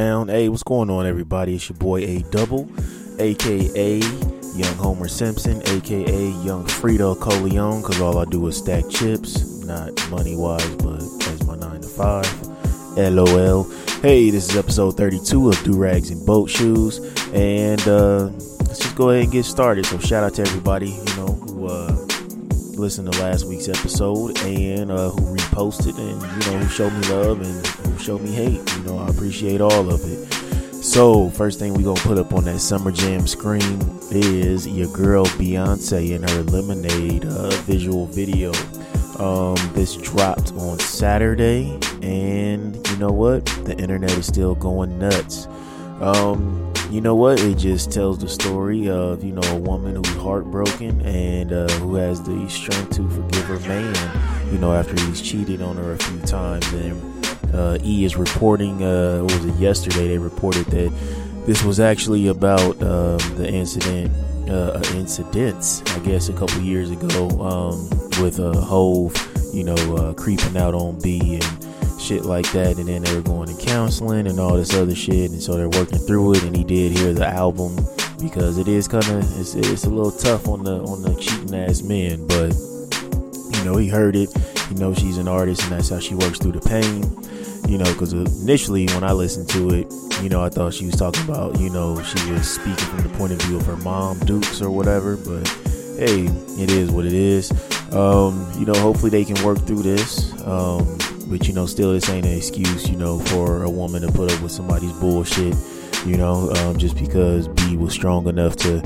Down. Hey, what's going on, everybody? It's your boy A Double, aka Young Homer Simpson, aka Young Frito Corleone, because all I do is stack chips, not money wise, but as my nine to five. LOL. Hey, this is episode 32 of Do Rags and Boat Shoes, and uh, let's just go ahead and get started. So, shout out to everybody, you know, listened to last week's episode and uh, who reposted and you know who showed me love and who showed me hate. You know, I appreciate all of it. So first thing we gonna put up on that summer jam screen is your girl Beyonce and her Lemonade uh, visual video. Um, this dropped on Saturday, and you know what? The internet is still going nuts. Um, you know what? It just tells the story of you know a woman who's heartbroken and uh, who has the strength to forgive her man. You know after he's cheated on her a few times, and uh, E is reporting. Uh, was it yesterday? They reported that this was actually about um, the incident. Uh, incidents, I guess, a couple years ago um, with uh, Hove, you know, uh, creeping out on B and shit like that, and then they were going to counseling and all this other shit, and so they're working through it. And he did hear the album because it is kind of it's, it's a little tough on the on the cheating ass men, but you know he heard it. You know she's an artist, and that's how she works through the pain. You know, because initially when I listened to it, you know I thought she was talking about you know she was speaking from the point of view of her mom, Dukes or whatever, but hey, it is what it is. Um, you know, hopefully they can work through this. Um, but you know, still this ain't an excuse, you know, for a woman to put up with somebody's bullshit. You know, um, just because B was strong enough to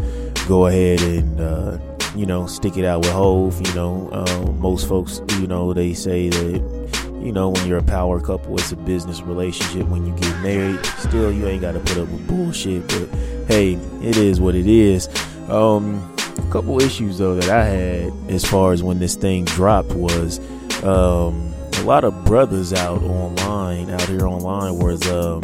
go ahead and uh, you know stick it out with Hove. You know, uh, most folks, you know, they say that you know when you're a power couple, it's a business relationship. When you get married, still you ain't got to put up with bullshit. But hey, it is what it is. Um, a couple issues though that I had as far as when this thing dropped was um, lot of brothers out online, out here online, was um,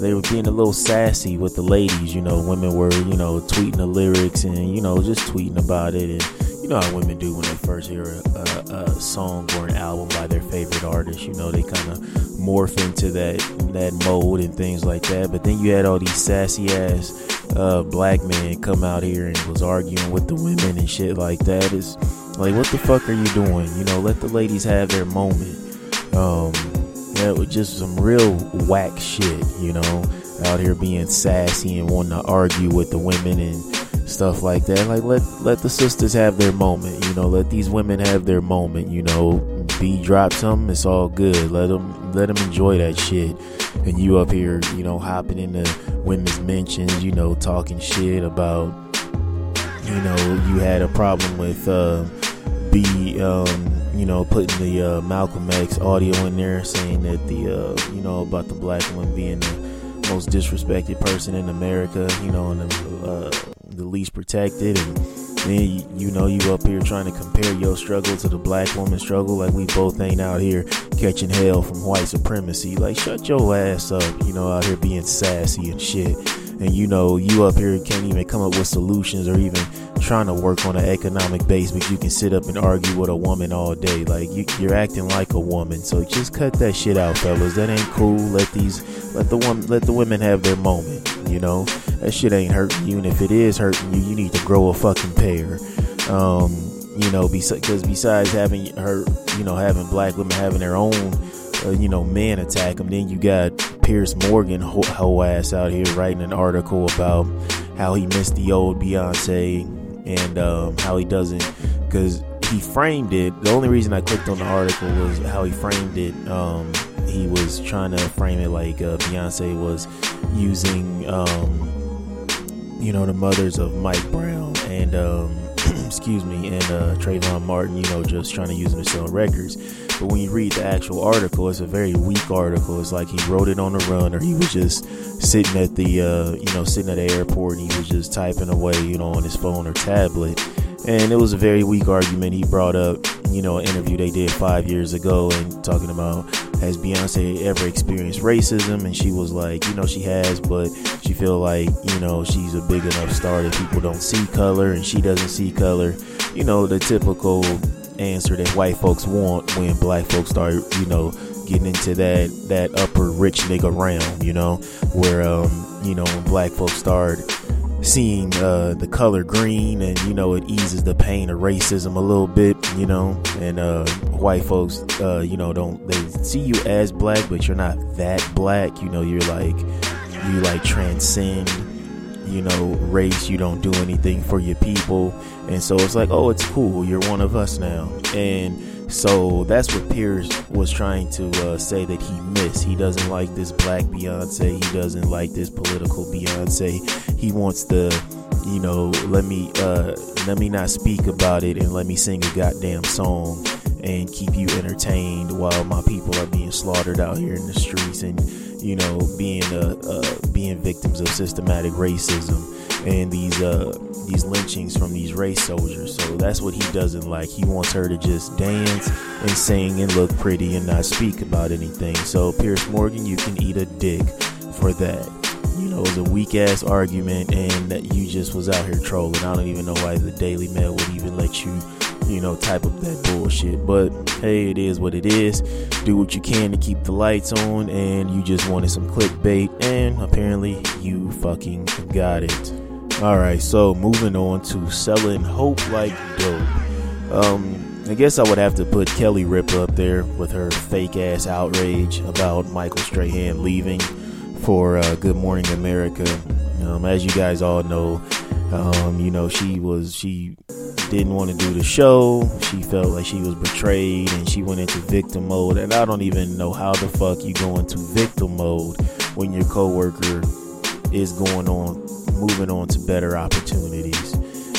they were being a little sassy with the ladies. You know, women were you know tweeting the lyrics and you know just tweeting about it, and you know how women do when they first hear a, a, a song or an album by their favorite artist. You know, they kind of morph into that that mode and things like that. But then you had all these sassy ass uh, black men come out here and was arguing with the women and shit like that. It's like, what the fuck are you doing? You know, let the ladies have their moment. Um, yeah, it was just some real whack shit, you know, out here being sassy and wanting to argue with the women and stuff like that. Like, let let the sisters have their moment, you know. Let these women have their moment, you know. B drop something, it's all good. Let them let them enjoy that shit. And you up here, you know, hopping into women's mentions, you know, talking shit about, you know, you had a problem with uh, B, um, you know, putting the uh, Malcolm X audio in there, saying that the, uh, you know, about the black woman being the most disrespected person in America, you know, and the, uh, the least protected, and then you, know you up here trying to compare your struggle to the black woman struggle, like we both ain't out here catching hell from white supremacy. Like, shut your ass up, you know, out here being sassy and shit. And you know, you up here can't even come up with solutions or even trying to work on an economic base, but you can sit up and argue with a woman all day. Like you, you're acting like a woman. So just cut that shit out, fellas. That ain't cool. Let these, let the woman, let the women have their moment. You know, that shit ain't hurting you. And if it is hurting you, you need to grow a fucking pair. Um, you know, because besides having her, you know, having black women having their own, uh, you know, men attack them, then you got Piers Morgan ho-, ho ass out here writing an article about how he missed the old Beyonce and um, how he doesn't because he framed it. The only reason I clicked on the article was how he framed it. Um, he was trying to frame it like uh, Beyonce was using, um, you know, the mothers of Mike Brown and, um, excuse me, and uh, Trayvon Martin, you know, just trying to use them to sell records. But when you read the actual article, it's a very weak article. It's like he wrote it on the run, or he was just sitting at the, uh, you know, sitting at the airport and he was just typing away, you know, on his phone or tablet and it was a very weak argument he brought up you know an interview they did five years ago and talking about has beyonce ever experienced racism and she was like you know she has but feel like you know she's a big enough star that people don't see color and she doesn't see color. You know the typical answer that white folks want when black folks start you know getting into that that upper rich nigga realm you know where um you know when black folks start seeing uh, the color green and you know it eases the pain of racism a little bit you know and uh, white folks uh, you know don't they see you as black but you're not that black you know you're like you like transcend you know race you don't do anything for your people and so it's like oh it's cool you're one of us now and so that's what Piers was trying to uh, say that he missed. He doesn't like this black Beyonce. He doesn't like this political Beyonce. He wants the, you know, let me uh, let me not speak about it and let me sing a goddamn song and keep you entertained while my people are being slaughtered out here in the streets and you know being uh, uh being victims of systematic racism and these uh these lynchings from these race soldiers. So that's what he doesn't like. He wants her to just dance and sing and look pretty and not speak about anything. So Piers Morgan, you can eat a dick for that. You know, it was a weak ass argument and that you just was out here trolling. I don't even know why the Daily Mail would even let you you know, type up that bullshit. But hey, it is what it is. Do what you can to keep the lights on, and you just wanted some clickbait, and apparently you fucking got it. All right, so moving on to selling hope like dope. Um, I guess I would have to put Kelly Ripa up there with her fake ass outrage about Michael Strahan leaving for uh, Good Morning America. Um, as you guys all know, um, you know she was she didn't want to do the show. She felt like she was betrayed, and she went into victim mode. And I don't even know how the fuck you go into victim mode when your coworker is going on moving on to better opportunities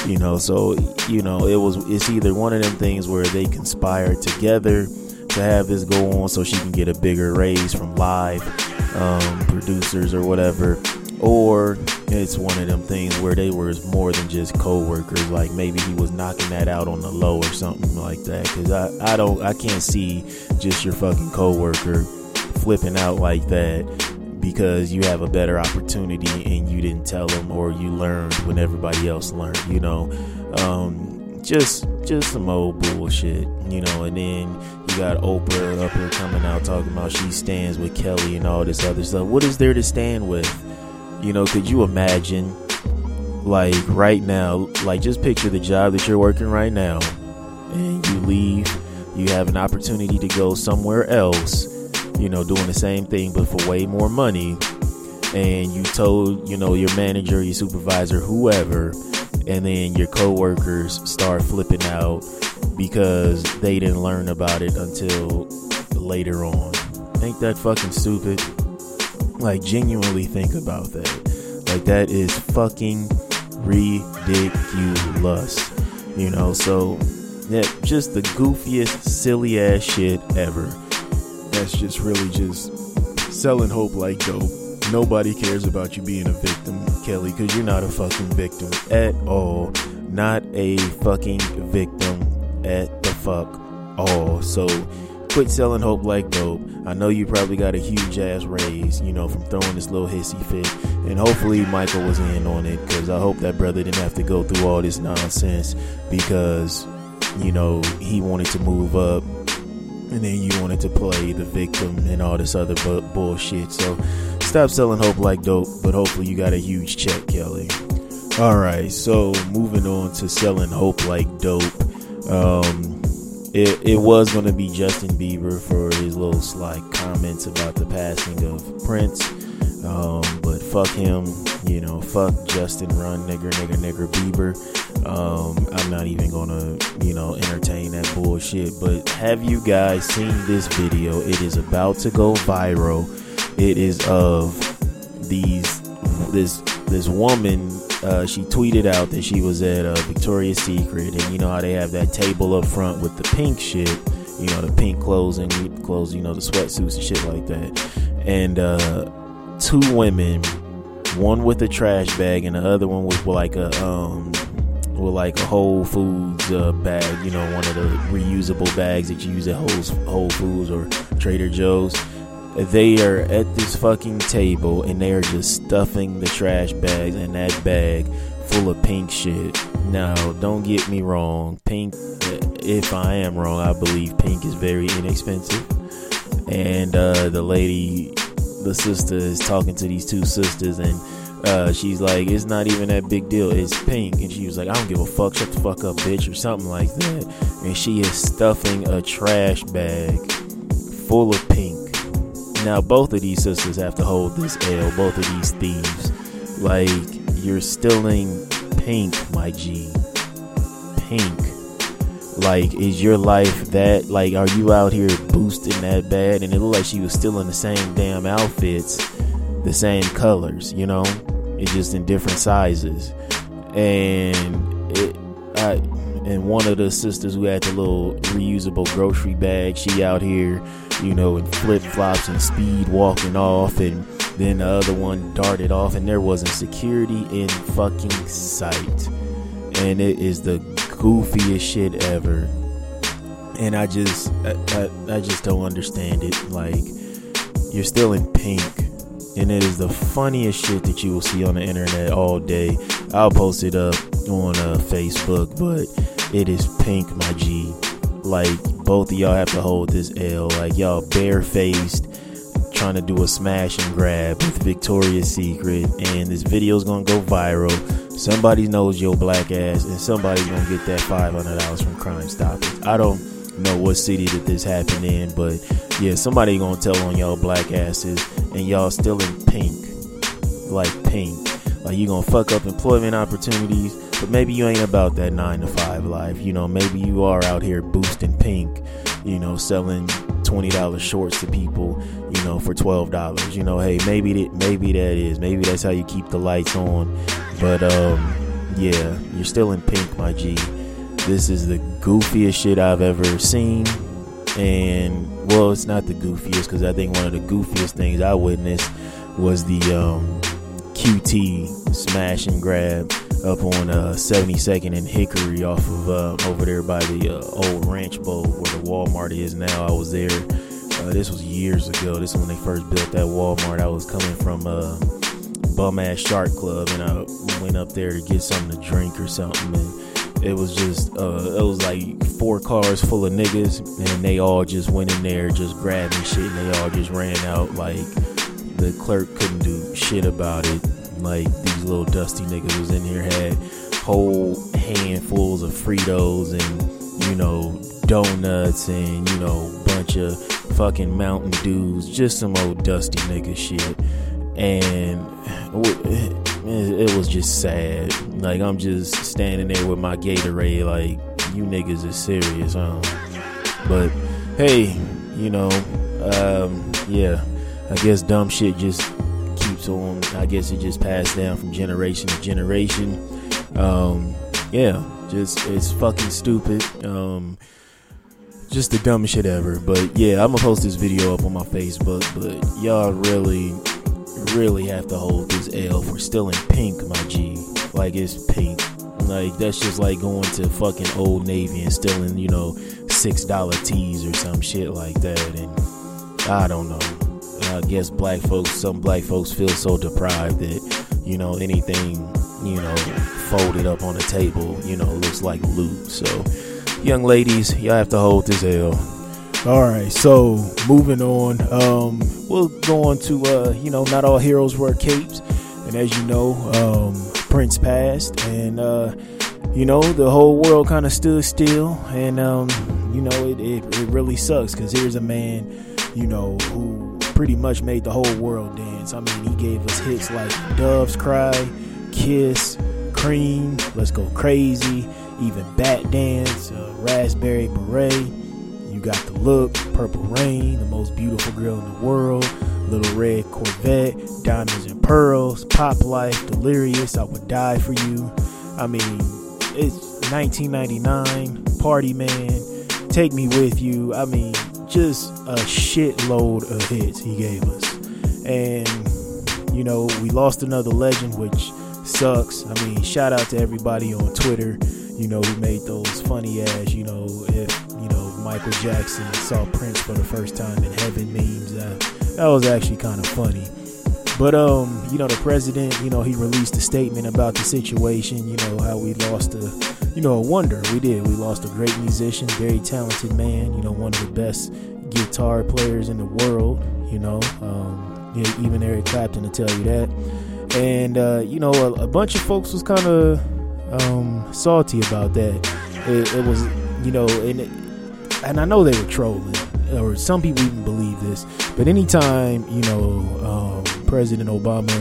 you know so you know it was it's either one of them things where they conspire together to have this go on so she can get a bigger raise from live um, producers or whatever or it's one of them things where they were more than just co-workers like maybe he was knocking that out on the low or something like that. Because I, I don't i can't see just your fucking co-worker flipping out like that because you have a better opportunity and you didn't tell them or you learned when everybody else learned you know? Um, just just some old bullshit you know? And then you got oprah up here coming out talking about she stands with kelly and all this other stuff. What is there to stand with you know could you imagine like right now like just picture the job that you're working right now and you leave you have an opportunity to go somewhere else you know, doing the same thing but for way more money, and you told, you know, your manager, your supervisor, whoever, and then your coworkers start flipping out because they didn't learn about it until later on. Ain't that fucking stupid? Like, genuinely think about that. Like, that is fucking ridiculous. You know, so yeah, just the goofiest, silly ass shit ever that's just really just selling hope like dope. Nobody cares about you being a victim, Kelly, because you're not a fucking victim at all. Not a fucking victim at the fuck all. So quit selling hope like dope. I know you probably got a huge ass raise, you know, from throwing this little hissy fit. And hopefully Michael was in on it because I hope that brother didn't have to go through all this nonsense because, you know, he wanted to move up and then you wanted to play the victim and all this other bu- bullshit. So stop selling hope like dope, but hopefully you got a huge check, Kelly. All right, so moving on to selling hope like dope. Um, it, it was going to be Justin Bieber for his little sly comments about the passing of Prince. Um, but fuck him, you know, fuck Justin, run, nigger, nigger, nigger, Bieber. Um, I'm not even gonna, you know, entertain that bullshit. But have you guys seen this video? It is about to go viral. It is of these this this woman. Uh, she tweeted out that she was at uh, Victoria's Secret, and you know how they have that table up front with the pink shit, you know, the pink clothes and clothes, you know, the sweatsuits and shit like that. And uh, two women, one with a trash bag and the other one with like a um, with like a Whole Foods uh, bag, you know, one of the reusable bags that you use at Whole, Whole Foods or Trader Joe's. They are at this fucking table and they are just stuffing the trash bags in that bag full of pink shit. Now, don't get me wrong, pink, if I am wrong, I believe pink is very inexpensive. And uh, the lady, the sister, is talking to these two sisters and uh, she's like, it's not even that big deal. It's pink. And she was like, I don't give a fuck. Shut the fuck up, bitch, or something like that. And she is stuffing a trash bag full of pink. Now, both of these sisters have to hold this L. Both of these thieves. Like, you're stealing pink, my G. Pink. Like, is your life that? Like, are you out here boosting that bad? And it looked like she was still in the same damn outfits, the same colors, you know? It's just in different sizes. And it, I, and one of the sisters who had the little reusable grocery bag, she out here, you know, in flip flops and speed walking off, and then the other one darted off, and there wasn't security in fucking sight. And it is the goofiest shit ever. And I just, I, I, I just don't understand it. Like, you're still in pink and it is the funniest shit that you will see on the internet all day. I'll post it up on uh, Facebook, but it is pink, my G. Like both of y'all have to hold this L. Like y'all barefaced, trying to do a smash and grab with Victoria's Secret, and this video is gonna go viral. Somebody knows your black ass, and somebody's gonna get that five hundred dollars from Crime Stoppers. I don't know what city that this happened in, but yeah, somebody gonna tell on y'all black asses and y'all still in pink. Like pink. Like you gonna fuck up employment opportunities, but maybe you ain't about that nine to five life. You know, maybe you are out here boosting pink, you know, selling twenty dollars shorts to people, you know, for twelve dollars. You know, hey, maybe that maybe that is. Maybe that's how you keep the lights on. But um yeah, you're still in pink, my G. This is the goofiest shit I've ever seen. And well, it's not the goofiest because I think one of the goofiest things I witnessed was the um, QT smash and grab up on uh, 72nd and Hickory off of uh, over there by the uh, old Ranch Bowl where the Walmart is now. I was there. Uh, this was years ago. This is when they first built that Walmart. I was coming from uh, bum ass Shark Club and I went up there to get something to drink or something. And it was just it was like four cars full of niggas and they all just went in there just grabbing shit and they all just ran out like the clerk couldn't do shit about it like these little dusty niggas was in here had whole handfuls of fritos and you know donuts and you know bunch of fucking mountain dews just some old dusty nigga shit and it, was just sad. Like I'm just standing there with my Gatorade, like you niggas is serious, huh? But hey, you know, um, yeah, I guess dumb shit just keeps on. I guess it just passed down from generation to generation. Um, yeah, just it's fucking stupid. Um, just the dumbest shit ever. But yeah, I'm gonna post this video up on my Facebook. But y'all really really have to hold this L for still in pink, my G. Like it's pink. Like that's just like going to fucking Old Navy and stealing, you know, six dollar tees or some shit like that. And I don't know. I guess black folks, some black folks feel so deprived that you know anything, you know, folded up on the table, you know, looks like loot. So, young ladies, y'all have to hold this L. All right, so moving on, um, we'll go on to uh, you know, not all heroes wear capes, and as you know, um, Prince passed, and uh, you know the whole world kind of stood still, and um, you know it, it, it really sucks because here's a man, you know, who pretty much made the whole world dance. I mean, he gave us hits like "Doves Cry," "Kiss," Cream, Let's Go Crazy, even Bat Dance, uh, Raspberry Beret. You got the look, Purple Rain, the most beautiful girl in the world, Little Red Corvette, Diamonds and Pearls, Pop Life, Delirious, I Would Die for You. I mean, it's 1999, Party Man, Take Me With You. I mean, just a shitload of hits he gave us. And, you know, we lost another legend, which sucks. I mean, shout out to everybody on Twitter, you know, who made those funny ass, you know, if, you know, Michael Jackson saw Prince for the first time in heaven memes. That, that was actually kind of funny. But um, you know, the president, you know, he released a statement about the situation. You know how we lost a, you know, a wonder. We did. We lost a great musician, very talented man. You know, one of the best guitar players in the world. You know, um, even Eric Clapton to tell you that. And uh, you know, a, a bunch of folks was kind of um, salty about that. It, it was, you know, and it, and I know they were trolling, or some people even believe this. But anytime, you know. President Obama,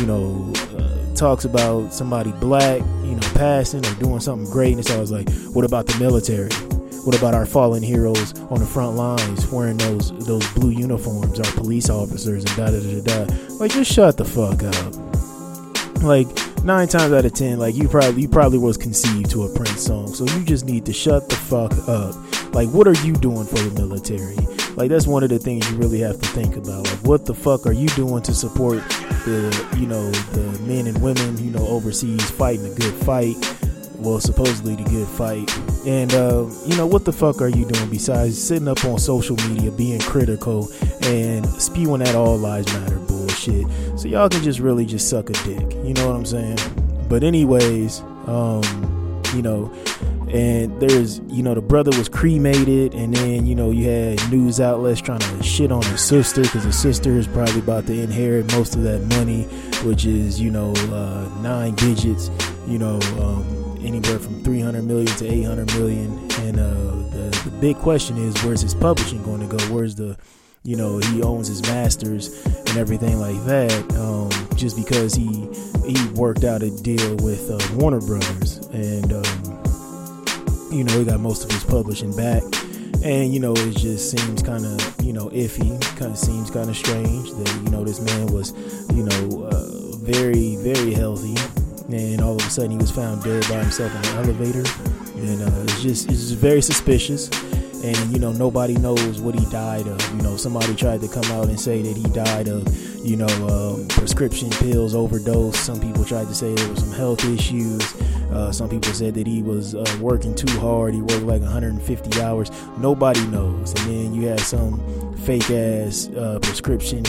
you know, uh, talks about somebody black, you know, passing or doing something great, and it's always like, what about the military? What about our fallen heroes on the front lines wearing those those blue uniforms, our police officers, and da da da da? Like, just shut the fuck up. Like nine times out of ten, like you probably you probably was conceived to a Prince song, so you just need to shut the fuck up. Like, what are you doing for the military? Like that's one of the things you really have to think about. Like what the fuck are you doing to support the you know the men and women you know overseas fighting a good fight? Well, supposedly the good fight. And uh, you know what the fuck are you doing besides sitting up on social media being critical and spewing that all lives matter bullshit? So y'all can just really just suck a dick. You know what I'm saying? But anyways, um, you know and there's you know the brother was cremated and then you know you had news outlets trying to shit on his sister because his sister is probably about to inherit most of that money which is you know uh, nine digits you know um, anywhere from 300 million to 800 million. And uh, the, the big question is where's his publishing going to go? Where's the you know he owns his masters and everything like that um, just because he he worked out a deal with uh, warner brothers. And um, you know, he got most of his publishing back. And, you know, it just seems kind of, you know, iffy. Kind of seems kind of strange that, you know, this man was, you know, uh, very, very healthy. And all of a sudden he was found dead by himself in an elevator. And uh, it's just, it's just very suspicious and you know nobody knows what he died of. You know, somebody tried to come out and say that he died of, you know, um, prescription pills overdose. Some people tried to say there were some health issues. Uh, some people said that he was uh, working too hard. He worked like 150 hours. Nobody knows. And then you had some fake ass uh, prescription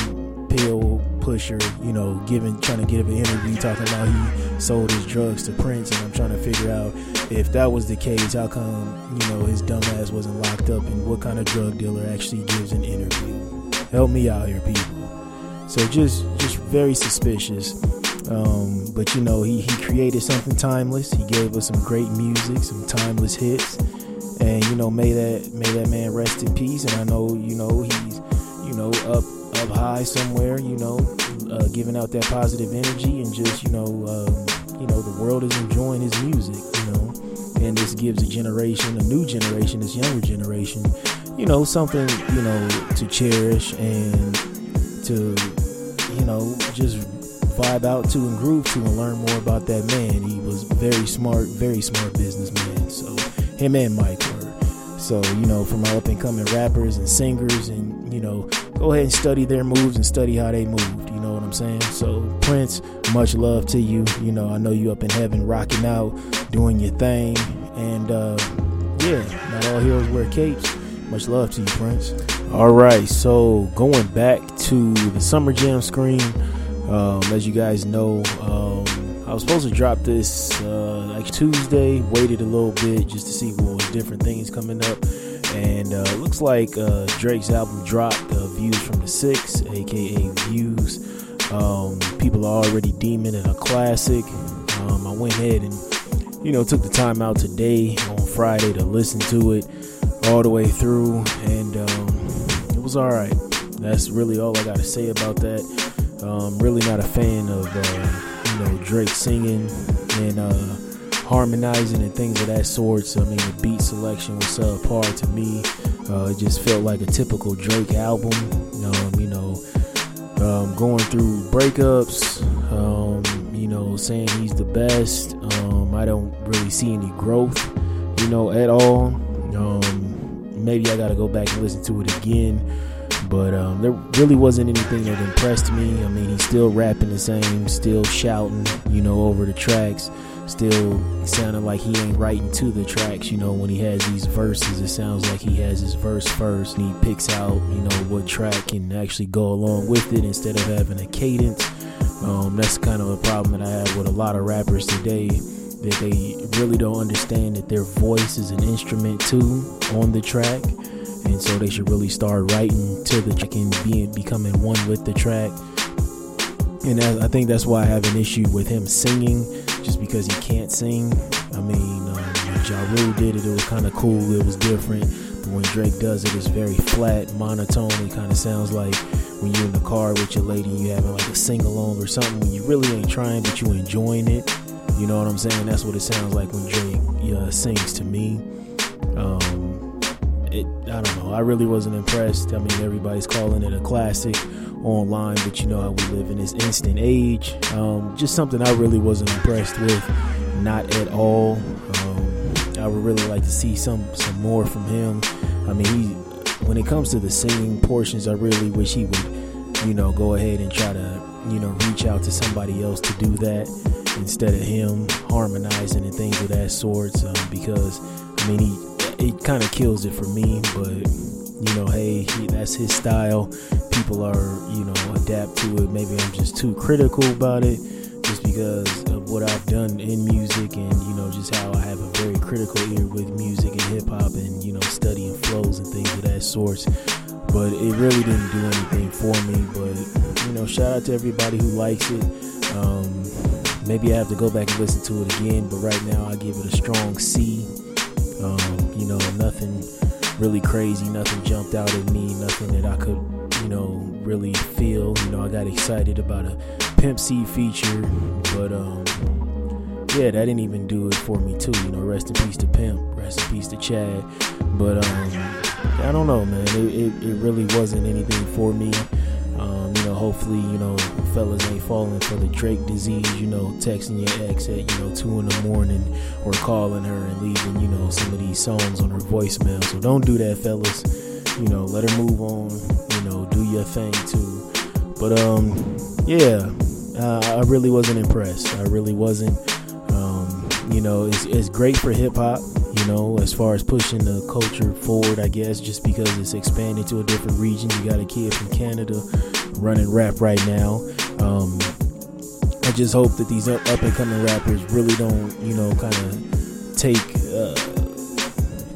pill pusher, you know, giving trying to give an interview talking about he sold his drugs to Prince, and I'm trying to figure out if that was the case, how come you know his dumbass wasn't locked up, and what kind of drug dealer actually gives an interview? Help me out here, people. So just just very suspicious. Um, but you know, he, he created something timeless. He gave us some great music, some timeless hits, and you know, may that may that man rest in peace. And I know you know he's you know up up high somewhere, you know, uh, giving out that positive energy and just, you know, um, you know, the world is enjoying his music, you know, and this gives a generation, a new generation, this younger generation, you know, something, you know, to cherish and to, you know, just vibe out to and groove to and learn more about that man. He was very smart, very smart businessman. So him and Mike were. So, you know, from our up and coming rappers and singers and, you know, go ahead and study their moves and study how they moved. You know what I'm saying? So, Prince, much love to you. You know, I know you up in heaven rocking out, doing your thing. And uh, yeah, not all heroes wear capes. Much love to you, Prince. All right, so going back to the Summer Jam screen, um, as you guys know, um, I was supposed to drop this uh, like Tuesday. Waited a little bit just to see what was different things coming up and uh, looks like uh, Drake's album dropped. Uh, Views from the Six, aka Views. Um, people are already deeming it a classic. Um, I went ahead and you know took the time out today on Friday to listen to it all the way through, and um, it was all right. That's really all I got to say about that. Um, really not a fan of uh, you know Drake singing. and uh, harmonizing and things of that sort. So, I mean, the beat selection was subpar to me. Uh, it just felt like a typical Drake album. Um, you know, um, going through breakups, um, you know, saying he's the best. Um, I don't really see any growth, you know, at all. Um, maybe I got to go back and listen to it again. But um, there really wasn't anything that impressed me. I mean, he's still rapping the same, still shouting, you know, over the tracks. Still sounding like he ain't writing to the tracks. You know, when he has these verses, it sounds like he has his verse first, and he picks out, you know, what track can actually go along with it instead of having a cadence. Um, that's kind of a problem that I have with a lot of rappers today that they really don't understand that their voice is an instrument too on the track and so they should really start writing to the track and being becoming one with the track. And I think that's why I have an issue with him singing, just because he can't sing. I mean, um, Ja Rule did it; it was kind of cool. It was different. But when Drake does it, it's very flat, monotone. It kind of sounds like when you're in the car with your lady, you having like a sing along or something. When you really ain't trying, but you enjoying it. You know what I'm saying? That's what it sounds like when Drake uh, sings to me. Um, I don't know. I really wasn't impressed. I mean, everybody's calling it a classic online, but you know how we live in this instant age. Um, just something I really wasn't impressed with, not at all. Um, I would really like to see some some more from him. I mean, he, when it comes to the singing portions, I really wish he would, you know, go ahead and try to, you know, reach out to somebody else to do that instead of him harmonizing and things of that sort. Um, because I mean, he it kind of kills it for me. But you know, hey, he, that's his style. People are, you know, adapt to it. Maybe I'm just too critical about it, just because of what I've done in music, and you know, just how I have a very critical ear with music and hip hop, and you know, studying flows and things of that sort. But it really didn't do anything for me. But you know, shout out to everybody who likes it. Um, maybe I have to go back and listen to it again, but right now I give it a strong C. Um, you know, nothing really crazy, nothing jumped out at me, nothing that I could, you know, really feel. You know, I got excited about a Pimp C feature, but um, yeah, that didn't even do it for me too. You know, rest in peace to Pimp, rest in peace to Chad. But um, I don't know, man. It, it, it really wasn't anything for me. Hopefully, you know, fellas ain't falling for the Drake disease, you know, texting your ex at, you know, two in the morning or calling her and leaving, you know, some of these songs on her voicemail. So don't do that, fellas. You know, let her move on, you know, do your thing too. But, um, yeah, I really wasn't impressed. I really wasn't. Um, you know, it's, it's great for hip hop, you know, as far as pushing the culture forward, I guess, just because it's expanded to a different region. You got a kid from Canada running rap right now. Um, I just hope that these up, and coming rappers really don't, you know, kind of take uh,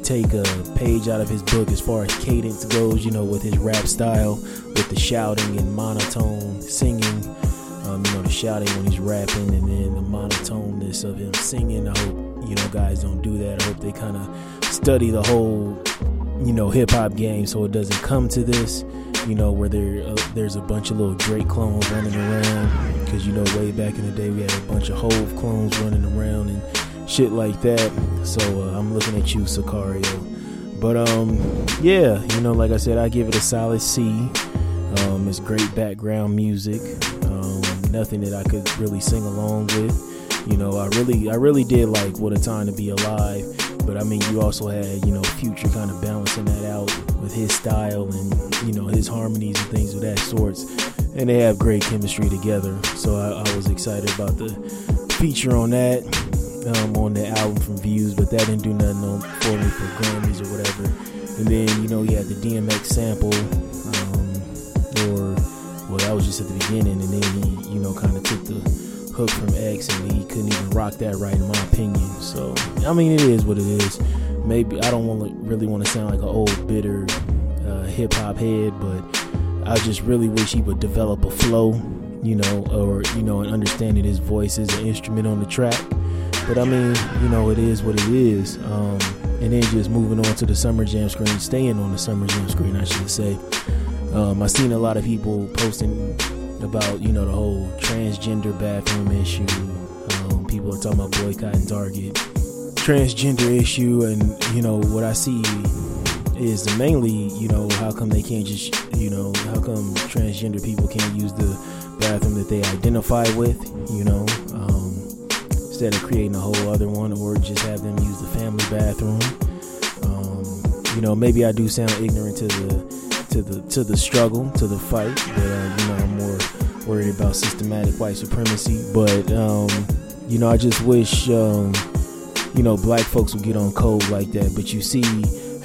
take a page out of his book as far as cadence goes. You know, with his rap style, with the shouting and monotone singing. Um, you know, the shouting when he's rapping, and then the monotoneness of him singing. I hope you know guys don't do that. I hope they kind of study the whole, you know, hip hop game so it doesn't come to this you know, where there uh, there's a bunch of little Drake clones running around. Because you know, way back in the day, we had a bunch of Hove clones running around and shit like that. So uh, I'm looking at you, Sicario. But um, yeah, you know, like I said, I give it a solid C. Um, it's great background music. Um, nothing that I could really sing along with. You know, I really, I really did like "What a Time to Be Alive." But I mean, you also had, you know, Future kind of balancing that out with his style and, you know, his harmonies and things of that sorts. And they have great chemistry together. So I, I was excited about the feature on that, um, on the album from Views, but that didn't do nothing for me for Grammys or whatever. And then, you know, he had the DMX sample, um, or, well, that was just at the beginning. And then he, you know, kind of took the Hook from X, and he couldn't even rock that right, in my opinion. So, I mean, it is what it is. Maybe I don't want to really want to sound like an old bitter uh, hip hop head, but I just really wish he would develop a flow, you know, or you know, and understanding his voice as an instrument on the track. But I mean, you know, it is what it is. Um, and then just moving on to the Summer Jam screen, staying on the Summer Jam screen, I should say. Um, I've seen a lot of people posting about you know the whole transgender bathroom issue. Um, people are talking about boycotting Target. Transgender issue, and you know what I see is mainly, you know, how come they can't just, you know, how come transgender people can't use the bathroom that they identify with, you know, um, instead of creating a whole other one, or just have them use the family bathroom. Um, you know, maybe I do sound ignorant to the to the to the struggle, to the fight, but uh, you know, I'm more worried about systematic white supremacy. But um, you know, I just wish um, you know black folks would get on code like that. But you see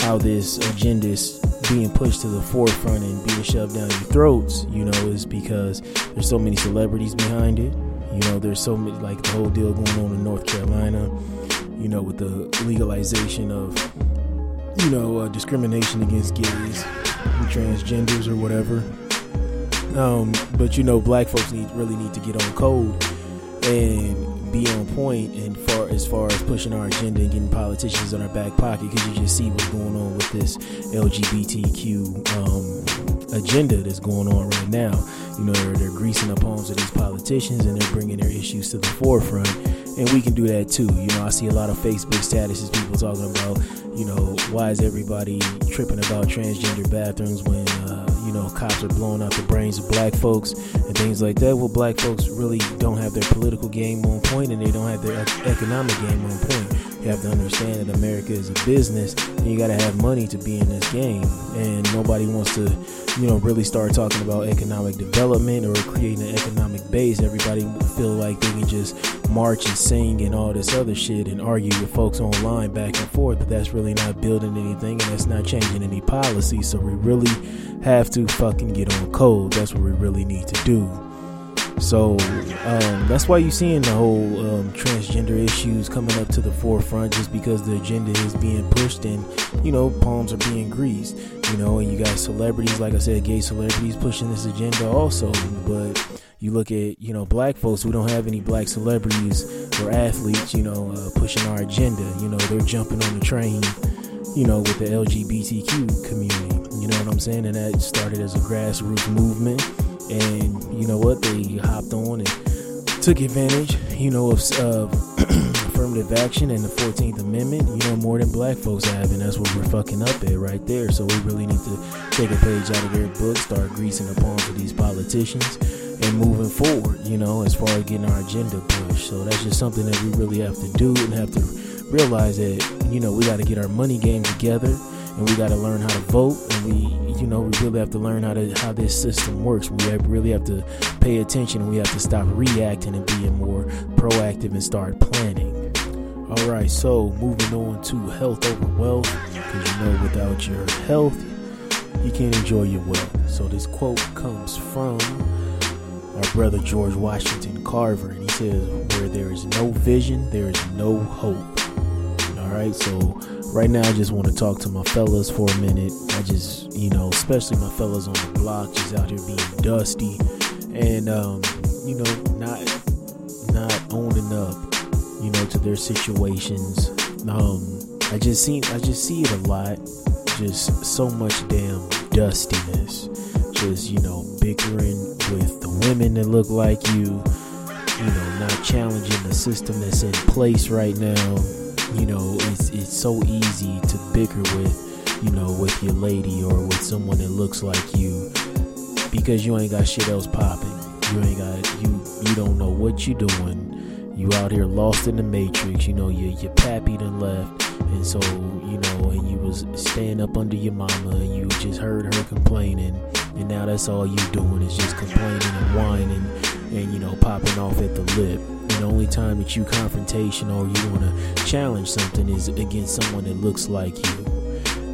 how this agenda is being pushed to the forefront and being shoved down your throats, you know, is because there's so many celebrities behind it. You know, there's so many, like the whole deal going on in North Carolina, you know, with the legalization of, you know, uh, discrimination against gays and transgenders or whatever. Um, but you know, black folks need really need to get on code and be on point and far as far as pushing our agenda and getting politicians in our back pocket because you just see what's going on with this LGBTQ um, agenda that's going on right now. You know, they're, they're greasing the palms of these politicians and they're bringing their issues to the forefront. And we can do that too. You know, I see a lot of Facebook statuses, people talking about, you know, why is everybody tripping about transgender bathrooms when, uh, know, cops are blowing out the brains of black folks and things like that. Well, black folks really don't have their political game on point and they don't have their economic game on point. You have to understand that America is a business and you got to have money to be in this game. And nobody wants to, you know, really start talking about economic development or creating an economic base. Everybody feel like they can just march and sing and all this other shit and argue with folks online back and forth, but that's really not building anything and that's not changing any policy. So we really have to fucking get on code. That's what we really need to do. So um, that's why you're seeing the whole um, transgender issues coming up to the forefront, just because the agenda is being pushed and you know palms are being greased. You know, and you got celebrities, like I said, gay celebrities pushing this agenda also. But you look at you know black folks, we don't have any black celebrities or athletes, you know, uh, pushing our agenda. You know, they're jumping on the train, you know, with the LGBTQ community. You know what I'm saying? And that started as a grassroots movement and you know what? They hopped on and took advantage you know of affirmative action and the 14th amendment. You know more than black folks have and that's what we're fucking up at right there. So we really need to take a page out of their book start greasing the palms of these politicians and moving forward you know as far as getting our agenda pushed. So that's just something that we really have to do and have to realize that you know we got to get our money game together and we got to learn how to vote and we you know we really have to learn how to how this system works. We have, really have to pay attention and we have to stop reacting and being more proactive and start planning. All right so moving on to health over wealth because you know without your health you can't enjoy your wealth. So this quote comes from our brother george washington carver and he says where there is no vision there is no hope. All right so right now I just want to talk to my fellas for a minute. I just, you know, especially my fellas on the block, just out here being dusty and um, you know, not not owning up, you know, to their situations. Um, I just see I just see it a lot. Just so much damn dustiness. Just, you know, bickering with the women that look like you, you know, not challenging the system that's in place right now you know, it's it's so easy to bicker with, you know, with your lady or with someone that looks like you because you ain't got shit else popping. You ain't got you you don't know what you're doing. You out here lost in the matrix. You know your your pappy done left, and so you know, and you was staying up under your mama, and you just heard her complaining, and now that's all you doing is just complaining and whining, and you know, popping off at the lip the only time that you confrontational or you want to challenge something is against someone that looks like you.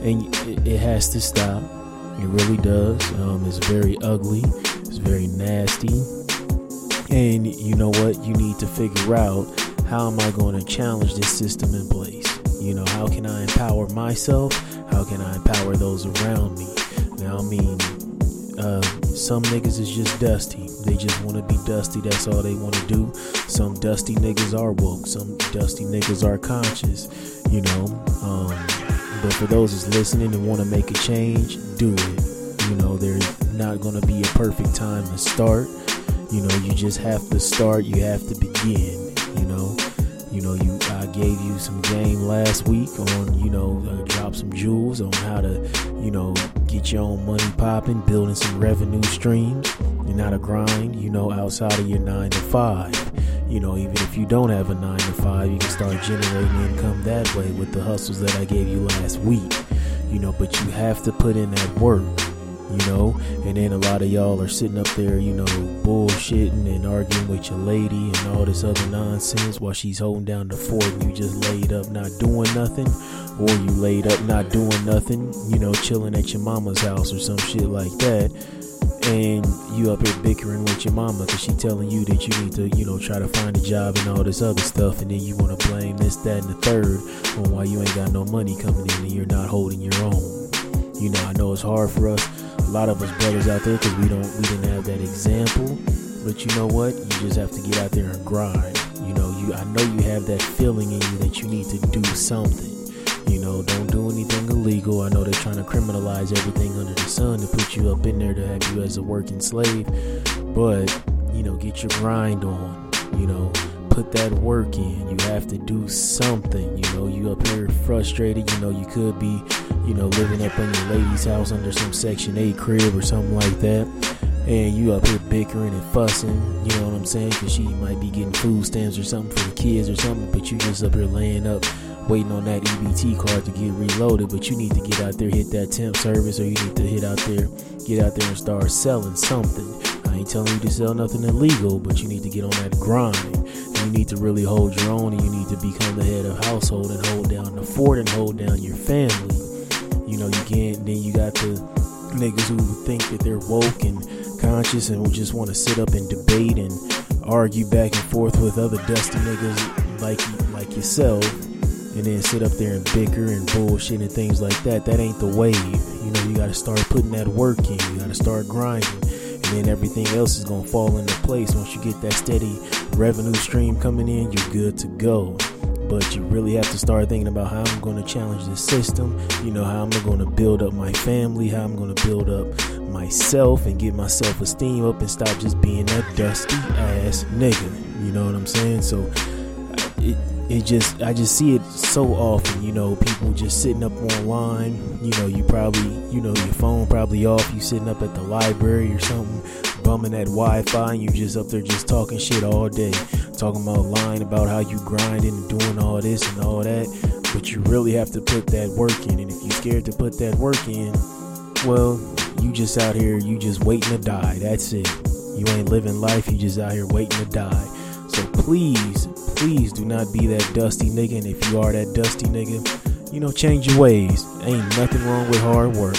And it, it has to stop. It really does. Um, it's very ugly. It's very nasty. And you know what? You need to figure out how am I going to challenge this system in place? You know, how can I empower myself? How can I empower those around me? Now, I mean, uh, some niggas is just dusty. They just want to be dusty. That's all they want to do. Some dusty niggas are woke. Some dusty niggas are conscious. You know. Um, but for those that's listening and want to make a change, do it. You know, there's not going to be a perfect time to start. You know, you just have to start. You have to begin. You know You know, you I gave you some game last week on, you know, uh, drop some jewels on how to, you know, get your own money popping, building some revenue streams, and how to grind, you know, outside of your nine to five. You know, even if you don't have a nine to five, you can start generating income that way with the hustles that I gave you last week. You know, but you have to put in that work you know. And then a lot of y'all are sitting up there, you know, bullshitting and arguing with your lady and all this other nonsense while she's holding down the fort and you just laid up not doing nothing, or you laid up not doing nothing, you know, chilling at your mama's house or some shit like that. And you up here bickering with your mama because she telling you that you need to, you know, try to find a job and all this other stuff, and then you want to blame this, that, and the third on why you ain't got no money coming in and you're not holding your own. You know, I know it's hard for us lot of us brothers out there because we don't we didn't have that example. But you know what? You just have to get out there and grind. You know, you I know you have that feeling in you that you need to do something. You know, don't do anything illegal. I know they're trying to criminalize everything under the sun to put you up in there to have you as a working slave. But, you know, get your grind on. You know, put that work in. You have to do something. You know, you up here frustrated. You know, you could be, you know, living up in your lady's house under some Section 8 crib or something like that. And you up here bickering and fussing, you know what I'm saying? Because she might be getting food stamps or something for the kids or something, but you just up here laying up waiting on that EBT card to get reloaded, but you need to get out there, hit that temp service, or you need to hit out there, get out there and start selling something. I ain't telling you to sell nothing illegal, but you need to get on that grind you need to really hold your own and you need to become the head of household and hold down the fort and hold down your family. You know, you can't, then you got the niggas who think that they're woke and conscious and just want to sit up and debate and argue back and forth with other dusty niggas like like yourself and then sit up there and bicker and bullshit and things like that. That ain't the wave. You know, you got to start putting that work in. You got to start grinding then everything else is gonna fall into place. Once you get that steady revenue stream coming in, you're good to go. But you really have to start thinking about how I'm gonna challenge the system, you know, how I'm gonna build up my family, how I'm gonna build up myself and get my self esteem up and stop just being that dusty ass nigga. You know what I'm saying? So it, it just I just see it so often, you know, people just sitting up online, you know, you probably, you know, your phone probably off, you sitting up at the library or something, bumming that Wi-Fi and you just up there just talking shit all day, talking about lying about how you grinding and doing all this and all that, but you really have to put that work in and if you're scared to put that work in, well, you just out here, you just waiting to die. That's it. You ain't living life, you just out here waiting to die. Please, please do not be that dusty nigga. And if you are that dusty nigga, you know, change your ways. Ain't nothing wrong with hard work.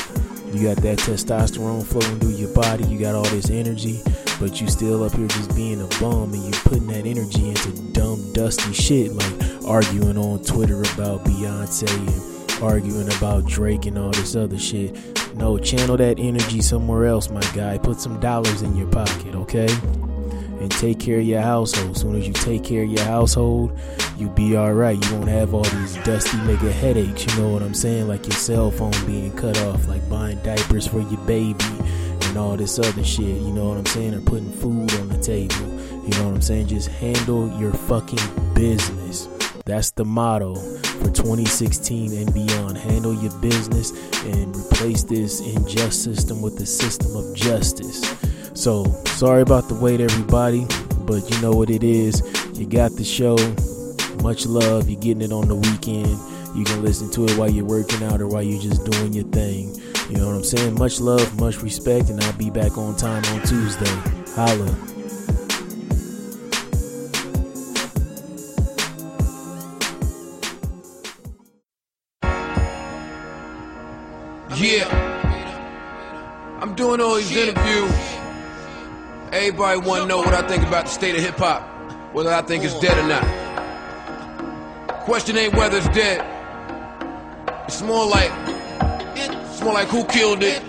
You got that testosterone flowing through your body. You got all this energy, but you still up here just being a bum and you putting that energy into dumb, dusty shit like arguing on Twitter about Beyonce and arguing about Drake and all this other shit. No, channel that energy somewhere else, my guy. Put some dollars in your pocket, okay? And take care of your household. As soon as you take care of your household, you'll be alright. You won't have all these dusty nigga headaches, you know what I'm saying? Like your cell phone being cut off, like buying diapers for your baby and all this other shit, you know what I'm saying? Or putting food on the table. You know what I'm saying? Just handle your fucking business. That's the motto for 2016 and beyond. Handle your business and replace this unjust system with the system of justice. So, sorry about the wait, everybody, but you know what it is. You got the show. Much love. You're getting it on the weekend. You can listen to it while you're working out or while you're just doing your thing. You know what I'm saying? Much love, much respect, and I'll be back on time on Tuesday. Holla. Yeah. I'm doing all these interviews. Everybody want to know what I think about the state of hip hop, whether I think it's dead or not. Question ain't whether it's dead. It's more like, it's more like who killed it.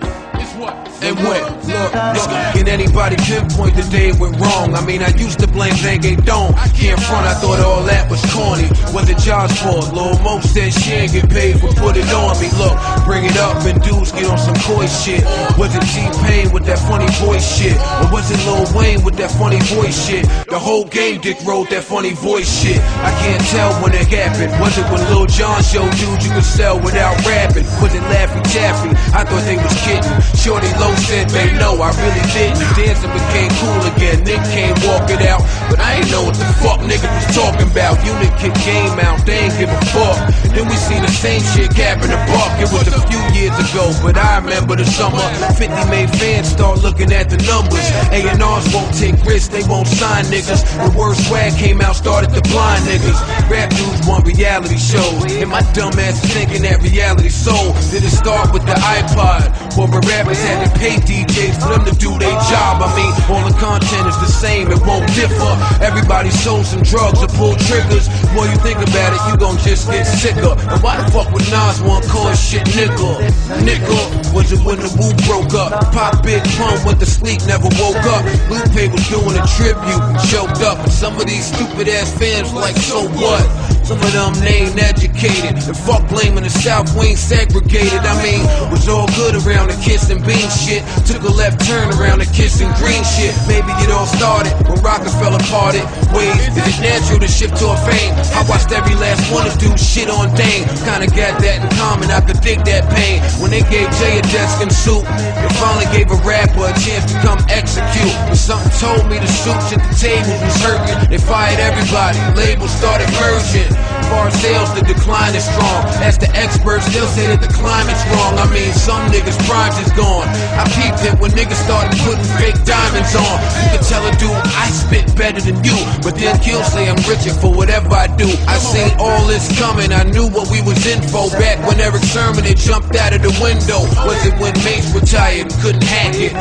And when. Look, look, can anybody pinpoint the day it went wrong? I mean, I used to blame Zange Dome. Can't front, I thought all that was corny. Was it Josh fault? Lil Mo said she ain't get paid for put it on me. Look, bring it up and dudes get on some coy shit. Was it T-Pain with that funny voice shit? Or was it Lil Wayne with that funny voice shit? The whole game Dick wrote that funny voice shit. I can't tell when it happened. Was it when Lil Jon showed dudes you could sell without rapping? Was it Laffy Taffy? I thought they was kidding. Shorty Low said they know I really didn't. Dancing became cool again. Nick came walking out, but I ain't know what the fuck niggas was talking about. Unit kick game out, they ain't give a fuck. Then we seen the same shit cap in the park. It was a few years ago, but I remember the summer. 50 made fans start looking at the numbers. A&Rs won't take risks, they won't sign niggas. The worst swag came out, started to blind niggas. Rap dudes want reality shows. And my dumb ass thinking that reality sold. Did it start with the iPod? Or the rappers had to pay DJs for them to do their job. I mean, all the content is the same, it won't differ. Everybody sold some drugs or pull triggers. Boy, you think about it, you gon' just get sicker. And why the fuck would Nas want cause shit nigga? Nigga was it when the Wu broke up? Pop Big Pun went to sleep, never woke up. Lupe was doing a tribute, choked up. And some of these stupid ass fans were like, so what? Some of them they ain't educated. And fuck blaming the South, we ain't segregated. I mean, was all good around the and bean shit. Took a left turn around the kiss and green shit. Maybe it all started when Rockefeller parted ways. Is it natural to shift to a fame? I watched every last one of do shit on Dane. Kinda got that in common, I could dig that pain. When they gave Jay a desk and suit, they finally gave a rapper a chance to come execute. But something told me the suits at the tables was hurting. They fired everybody, labels started merging. Far sales, the decline is strong. As the experts they'll say that the climate's wrong. I mean, some niggas' primes is gone. I peeped it when niggas started putting fake diamonds on. You can tell a dude I spit better than you, but then kill say I'm richer for whatever I do. I seen all this coming. I knew what we was in for back when Erick Sermon had jumped out of the window. Was it when Mase retired and couldn't hack it?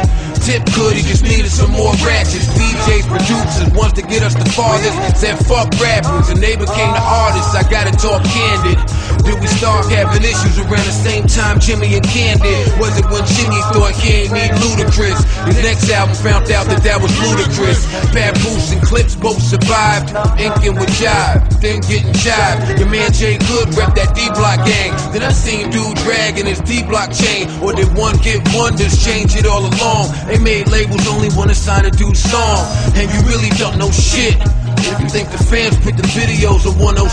Tip could, he just needed some more ratchets. DJs, producers, wants to get us the farthest. Said fuck rappers, and they became the artists. I gotta talk candid. Did we start having issues around the same time Jimmy and Candid? Was it when Jimmy thought he ain't need Ludacris? His next album found out that that was ludicrous. Papoose and Clipse both survived. Inking with Jive, then getting jive. Your man J-Hood rep that D Block gang. Then I seen dude dragging his D Block chain. Or did one get wonders change it all along? They made labels only wanna sign a dude's song. And you really don't know shit. If you think the fans picked the videos of 106,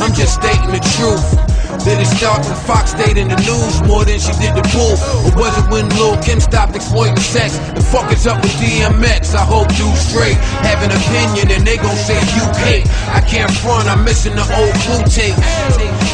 I'm just stating the truth. Did it start when Fox stayed in the news more than she did the pool? Or was it when Lil Kim stopped exploiting sex? And fuck it's up with DMX? I hope you straight have an opinion and they gon' say you hate. I can't front, I'm missing the old clue tape.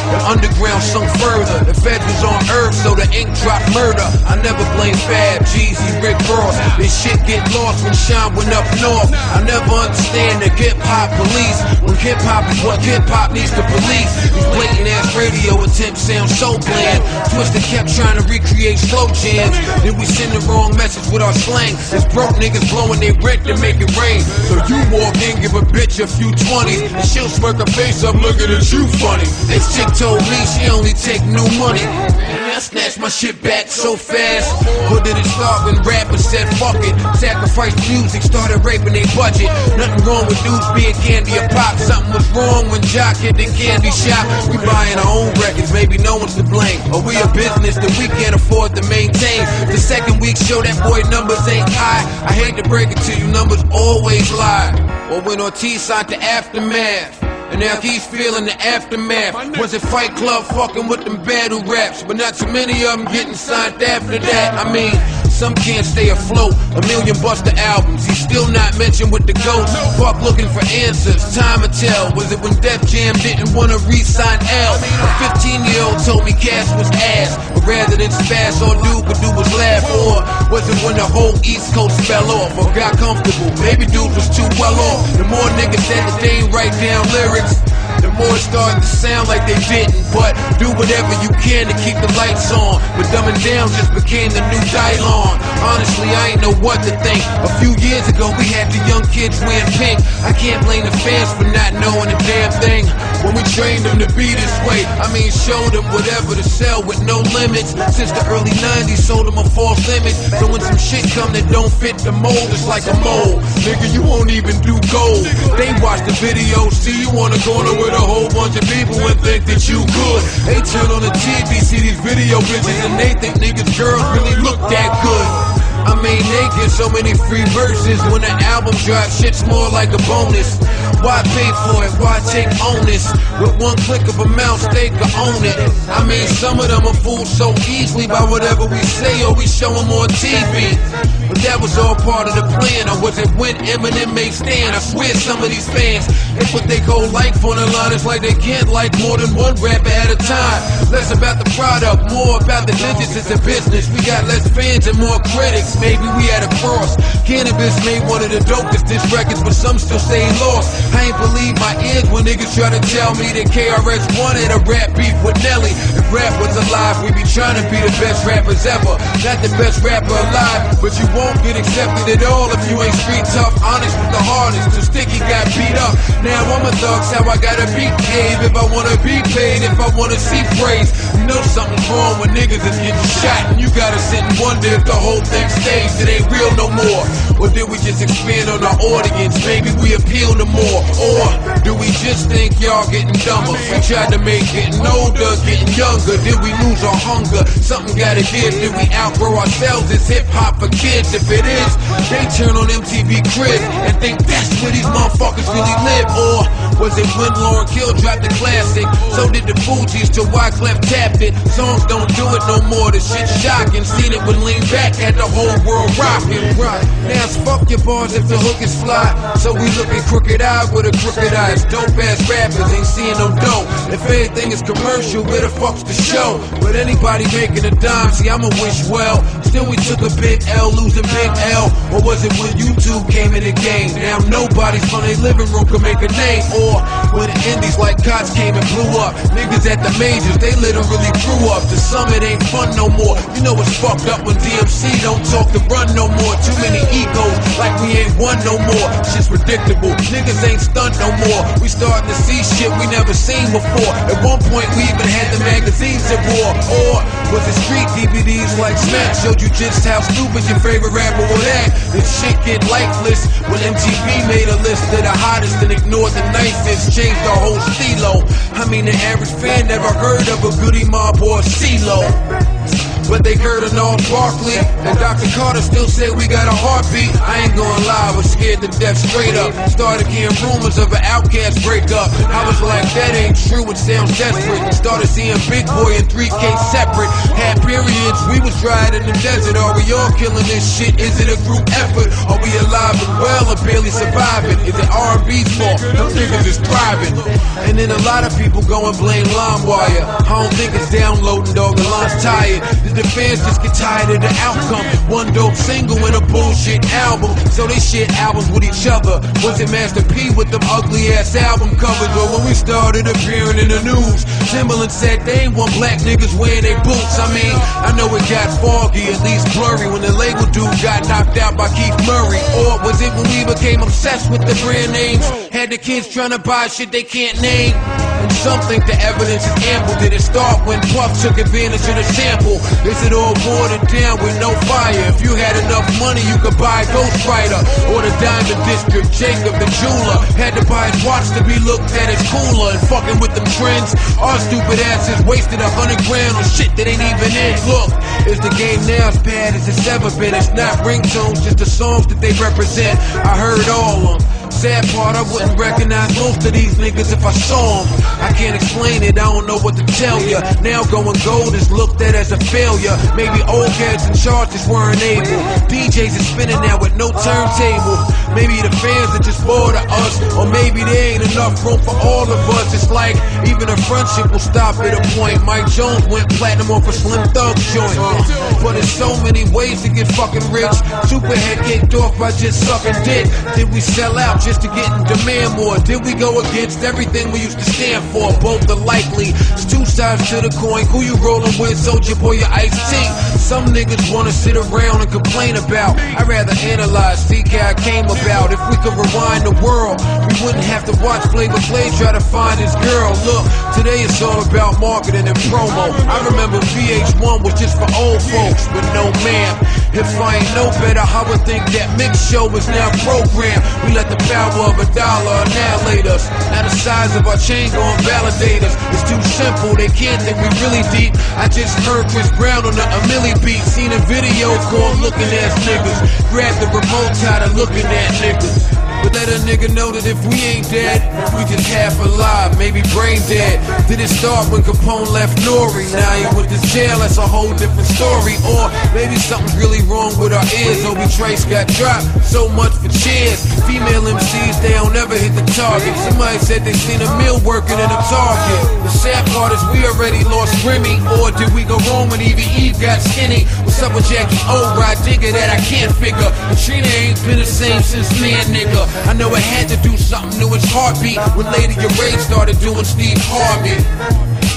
The underground sunk further. The feds was on earth, so the ink dropped murder. I never blame Fab, Jeezy, Rick Ross. This shit get lost when Sean went up north. I never understand the hip hop police. When hip hop is what hip hop needs to police. These blatant ass radio attempts sound so bland. Twista kept trying to recreate slow jams. Then we send the wrong message with our slang. It's broke niggas blowing their rent to make it rain. So you walk in, give a bitch a few twenties, and she'll smirk her face up looking at you funny. This chick told me she only take new money. I snatched my shit back so fast. But did it start when rappers said fuck it? Sacrifice music, started raping their budget. Nothing wrong with dudes being candy or pop. Something was wrong when Jock hit the candy shop. We buying our own records, maybe no one's to blame. Or we a business that we can't afford to maintain. The second week show that boy numbers ain't high. I hate to break it to you, numbers always lie. Or when Ortiz signed the aftermath. And now he's feeling the aftermath. Was it Fight Club fucking with them battle raps? But not too many of them getting signed after that. I mean, some can't stay afloat. A million Buster albums, he's still not mentioned with the ghost. Fuck looking for answers, time will tell. Was it when Def Jam didn't want to re-sign L? A 15 year old told me cash was ass, but rather than spaz all dude could do was laugh. Or was it when the whole East Coast fell off or got comfortable? Maybe dude was too well off. The more niggas that they ain't write down lyrics. The more it started to sound like they didn't, but do whatever you can to keep the lights on. But dumbing down just became the new Dylon. Honestly, I ain't know what to think. A few years ago, we had the young kids wearing pink. I can't blame the fans for not knowing a damn thing. When we trained them to be this way. I mean, showed them whatever to sell with no limits. Since the early 90s, sold them a false image. So when some shit come that don't fit the mold, it's like a mold. Nigga, you won't even do gold. They watch the video, see you on the corner with a whole bunch of people and think that you good. They turn on the TV, see these video bitches, and they think niggas girls really look that good. I mean, they get so many free verses when the album drops. Shit's more like a bonus. Why pay for it? Why take onus? With one click of a mouse, they can own it. I mean, some of them are fooled so easily by whatever we say or we show them on TV. But that was all part of the plan. I wasn't when Eminem made stand? I swear some of these fans, they put their whole life on the line. It's like they can't like more than one rapper at a time. Less about the product, more about the digits. It's a business. We got less fans and more critics maybe we had a cross. Canibus made one of the dopest diss records, but some still say lost. I ain't believe my ears when niggas try to tell me that KRS wanted a rap beef with Nelly. If rap was alive, we'd be trying to be the best rappers ever. Not the best rapper alive, but you won't get accepted at all if you ain't street tough, honest with the hardest. Too sticky got beat up. Now I'm a thug, so I gotta be cave if I wanna be paid, if I wanna see praise. Know something's wrong when niggas is getting shot, and you gotta sit and wonder if the whole thing stays. it ain't real no more. Or did we just expand on our audience? Maybe we appeal to more. Or do we just think y'all getting dumber? We tried to make getting older, getting younger. Did we lose our hunger? Something gotta give. Did we outgrow ourselves? It's hip hop for kids. If it is, they turn on MTV Crib and think that's where these motherfuckers really live. Or was it when Lauryn Hill dropped the classic? So did the Fugees till Wyclef tapped it. Songs don't do it no more. The shit's shocking. Seen it when Lean Back had the whole world rocking. Right. Now it's fuck your bars if the hook is fly. So we looking crooked eye with a crooked eyes. Dope ass rappers ain't seeing no dope. If anything is commercial, where the fuck's the show? But anybody making a dime, see I'ma wish well. Still we took a big L, losing big L. Or was it when YouTube came in the game? Now nobody's from their living room can make a name. Or when the indies like Cots came and blew up. Niggas at the majors, they literally grew up. The summit ain't fun no more. You know it's fucked up when DMC don't talk to run no more. Too many egos, like we ain't won no more. Shit's predictable. Niggas ain't stunned no more. We starting to see shit we never seen before. At one point, we even had the magazines at war. Or was it street DVDs like Smack showed you just how stupid your favorite rapper was at. This shit get lifeless when MTV made a list of the hottest and ignored the nicest. Changed the whole stilo. I mean, the average fan never heard of a Goodie Mob or CeeLo. But they heard of Gnarls Barkley And Dr. Carter still say we got a heartbeat I ain't gonna lie, I was scared to death straight up Started hearing rumors of an OutKast breakup I was like, that ain't true, it sounds desperate Started seeing Big Boi and 3K separate Had periods, we was dry in the desert Are we all killing this shit? Is it a group effort? Are we alive and well or barely surviving? Is it R&B's fault? Them niggas is thriving And then a lot of people go and blame LimeWire I don't think it's downloading, dog, the line's tired the fans just get tired of the outcome. One dope single and a bullshit album. So they shit albums with each other. Was it Master P with them ugly ass album covers? Or when we started appearing in the news, Timbaland said they ain't want black niggas wearing their boots. I mean, I know it got foggy, at least blurry, when the label dude got knocked out by Keith Murray. Or was it when we became obsessed with the brand names? Had the kids trying to buy shit they can't name? Some think the evidence is ample. Did it start when Puff took advantage of the sample? Is it all watered down with no fire? If you had enough money, you could buy Ghost Rider or the Diamond District. Jacob the jeweler had to buy his watch to be looked at as cooler and fucking with them trends. Our stupid asses wasted a hundred grand on shit that ain't even in. Look, is the game now as bad as it's ever been? It's not ringtones, just the songs that they represent. I heard all of them. Sad part, I wouldn't recognize most of these niggas if I saw them. I can't explain it, I don't know what to tell ya. Now going gold is looked at as a failure. Maybe old cats in charge weren't able. DJs are spinning now with no turntable. Maybe the fans are just bored of us, or maybe there ain't enough room for all of us. It's like even a friendship will stop at a point. Mike Jones went platinum off a Slim Thug joint. But there's so many ways to get fucking rich. Superhead kicked off by just sucking dick. Did we sell out just to get in demand more? Did we go against everything we used to stand for? Both are likely. It's two sides to the coin. Who you rolling with? Soulja Boy, your ice tea. Some niggas wanna sit around and complain about. I'd rather analyze, see how it came about. If we could rewind the world, we wouldn't have to watch Flavor Flav try to find his girl. Look, today it's all about marketing and promo. I remember VH1 was just for old folks, but no ma'am. If I ain't no better, I would think that mix show is now programmed. We let the power of a dollar annihilate us. Now the size of our chain gon' validate us. It's too simple, they can't think we really deep. I just heard Chris Brown on the Millie beat. Seen a video called Looking Ass Niggas. Grab the remote, tired of looking at niggas. But let a nigga know that if we ain't dead, we just half alive, maybe brain dead. Did it start when Capone left Nori? Now he went to jail, that's a whole different story. Or maybe something's really wrong with our ears. Obie Trice got dropped, so much for cheers. Female MCs, they don't ever hit the target. Somebody said they seen a mill working in a target. The sad part is we already lost Remy. Or did we go wrong when Evie Eve got skinny? What's up with Jackie O? Rod Digger that I can't figure. Katrina ain't been the same since man nigga. I know it had to do something new, its heartbeat when Lady Ray started doing Steve Harvey.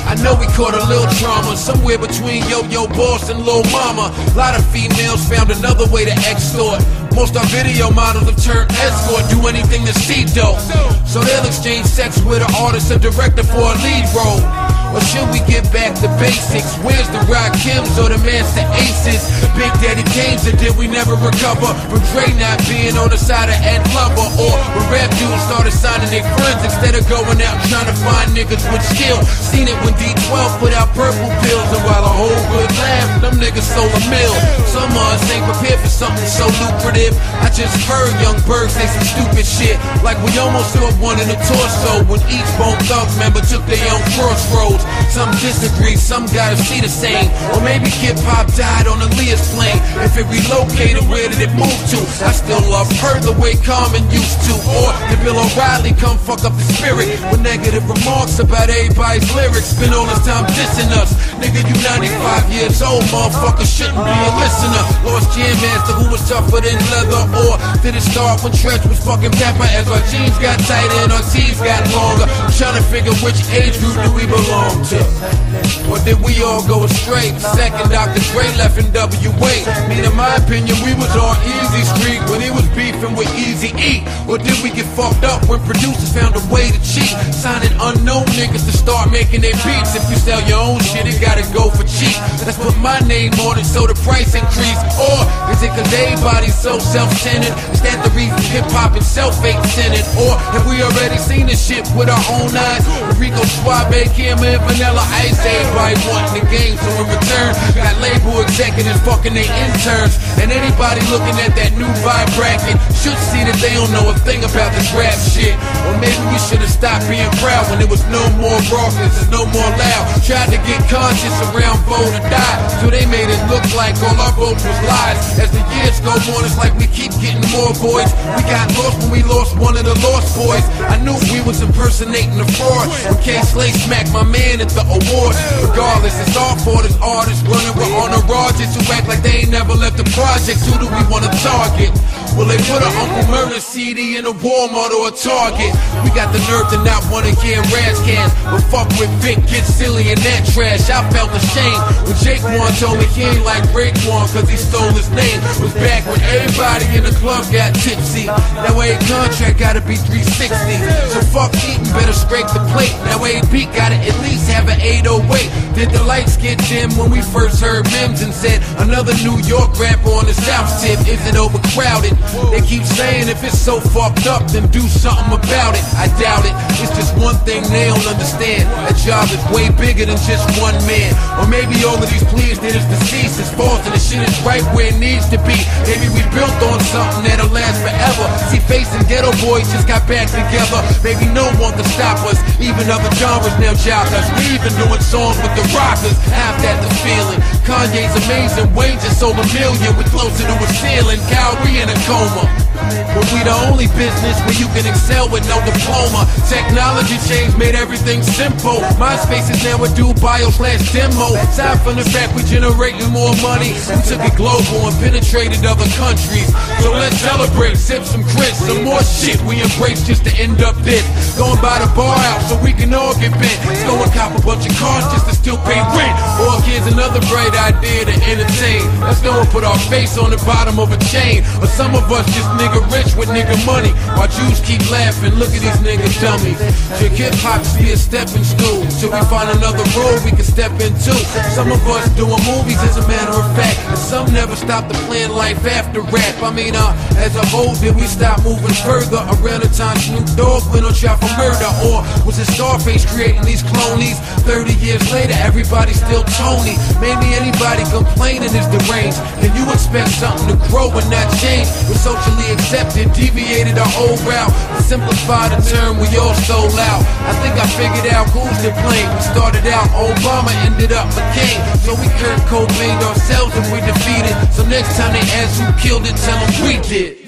I know we caught a little trauma somewhere between Yo Yo Boss and Lil Mama. A lot of females found another way to extort. Most our video models have turned escort, do anything to see dope. So they'll exchange sex with an artist or director for a lead role. Or should we get back to basics? Where's the Rakims or the Masta Aces? Big Daddy Kane's or did we never recover from Dre not being on the side of Ed Lover? Or when rap dudes started signing their friends instead of going out trying to find niggas with skill? Seen it when D12 put out purple pills and while a whole good laugh, them niggas sold a mill. Some of us ain't prepared for something so lucrative. I just heard Young Berg say some stupid shit like we almost saw one in the torso when each Bone Thug member took their own crossroads. Some disagree, some gotta see the same. Or maybe hip hop died on Aaliyah's plane. If it relocated, where did it move to? I still love her the way Carmen used to. Or did Bill O'Reilly come fuck up the spirit with negative remarks about everybody's lyrics? Spend all this time dissing us. Nigga, you 95 years old, motherfucker shouldn't be a listener. Lost Jam Master who was tougher than leather. Or did it start when Treach was fucking Pepa as our jeans got tighter and our teeth got longer? I'm trying to figure which age group do we belong to. Or did we all go astray? Second Dr. Dre left in WA. mean, in my opinion, we was on easy street when he was beefing with Easy E. Or did we get fucked up when producers found a way to cheat? Signing unknown niggas to start making their beats. If you sell your own shit, it gotta go for cheap. Let's put my name on it so the price increase. Or is it everybody's so self-centered? Is that the reason hip-hop itself ain't centered? Or have we already seen this shit with our own eyes? Rico Suave, Kim, and Vanilla Ice, everybody wanting the game. So in return, got label executives fucking their interns. And anybody looking at that new vibe bracket should see that they don't know a thing about this rap shit. Or maybe we should have stopped being proud when there was no more Rawkus and no more loud. Tried to get conscious around vote or die. So they made it look like all our votes was lies. As the years go on, it's like we keep getting more voids. We got lost when we lost one of the lost boys. I knew we was impersonating the fraud. When Kay Slay smacked my man at the award. Regardless, it's all for this artist running with entourages who act like they ain't never left the projects. Who do we wanna target? Will they put a Uncle Murder CD in a Walmart or a Target? We got the nerve to not wanna hear Ras Kass, but fuck with Vic, get silly in that trash. I felt ashamed when Jake One told me he ain't like Raekwon cause he stole his name. Back when everybody in the club got tipsy. That way contract gotta be 360. So fuck eating, better scrape the plate. That way beat gotta at least have an 808. Did the lights get dim when we first heard Mims and said another New York rapper on the South Tip? Is it overcrowded? They keep saying if it's so fucked up, then do something about it. I doubt it. It's just one thing they don't understand. That job is way bigger than just one man. Or maybe all of these pleas that is deceased is false and the shit is right where it needs to be. Maybe we built on something that'll last forever. See, Face and Geto Boys just got back together. Maybe no one can stop us. Even other genres now job us. We even doing songs with the rockers. Half that the feeling. Kanye's amazing. Wayne just sold a million. We're closer to a ceiling. Kyle, we in a coma. But we the only business where you can excel with no diploma. Technology change made everything simple. MySpace is now a dude bio demo. Aside from the fact we generating more money, we took it global and penetrated other countries. So let's celebrate, sip some Chris, some more shit we embrace just to end up this. Going by the bar out so we can all get bent. Let's go and cop a bunch of cars just to still pay rent. Or here's another bright idea to entertain. Let's go and put our face on the bottom of a chain. Or some of us just nigga rich with nigga money. While Jews keep laughing, look at these niggas dummies. Should hip hop be a stepping stool? Till we find another road we can step into? Some of us doing movies as a matter of fact. And some never stop to plan life after rap. I mean, uh, as a whole, did we stop moving further? Around the time Snoop Dogg went on trial for murder? Or was it Scarface creating these clonies? 30 years later, everybody's still Tony. Maybe anybody complaining is deranged. Can you expect something to grow and not change? We're socially accepted, deviated our old route. To simplify the term, we all sold out. I think I figured out who's to blame. We started out Obama, ended up McCain. So we Kurt Cobain ourselves and we defeated. So next time they ask who killed it, tell them we did.